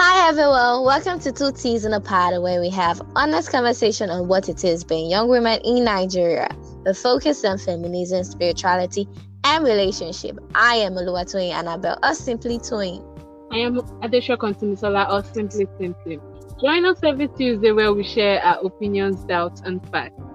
Hi everyone, welcome to Two Tee's in a Pod, where we have honest conversation on what it is being young women in Nigeria. with focus on feminism, spirituality, and relationship. I am Oluwatoyin Annabelle, or simply Toyin. I am Adesha Kontimisola, or simply Simply. Join us every Tuesday where we share our opinions, doubts, and facts.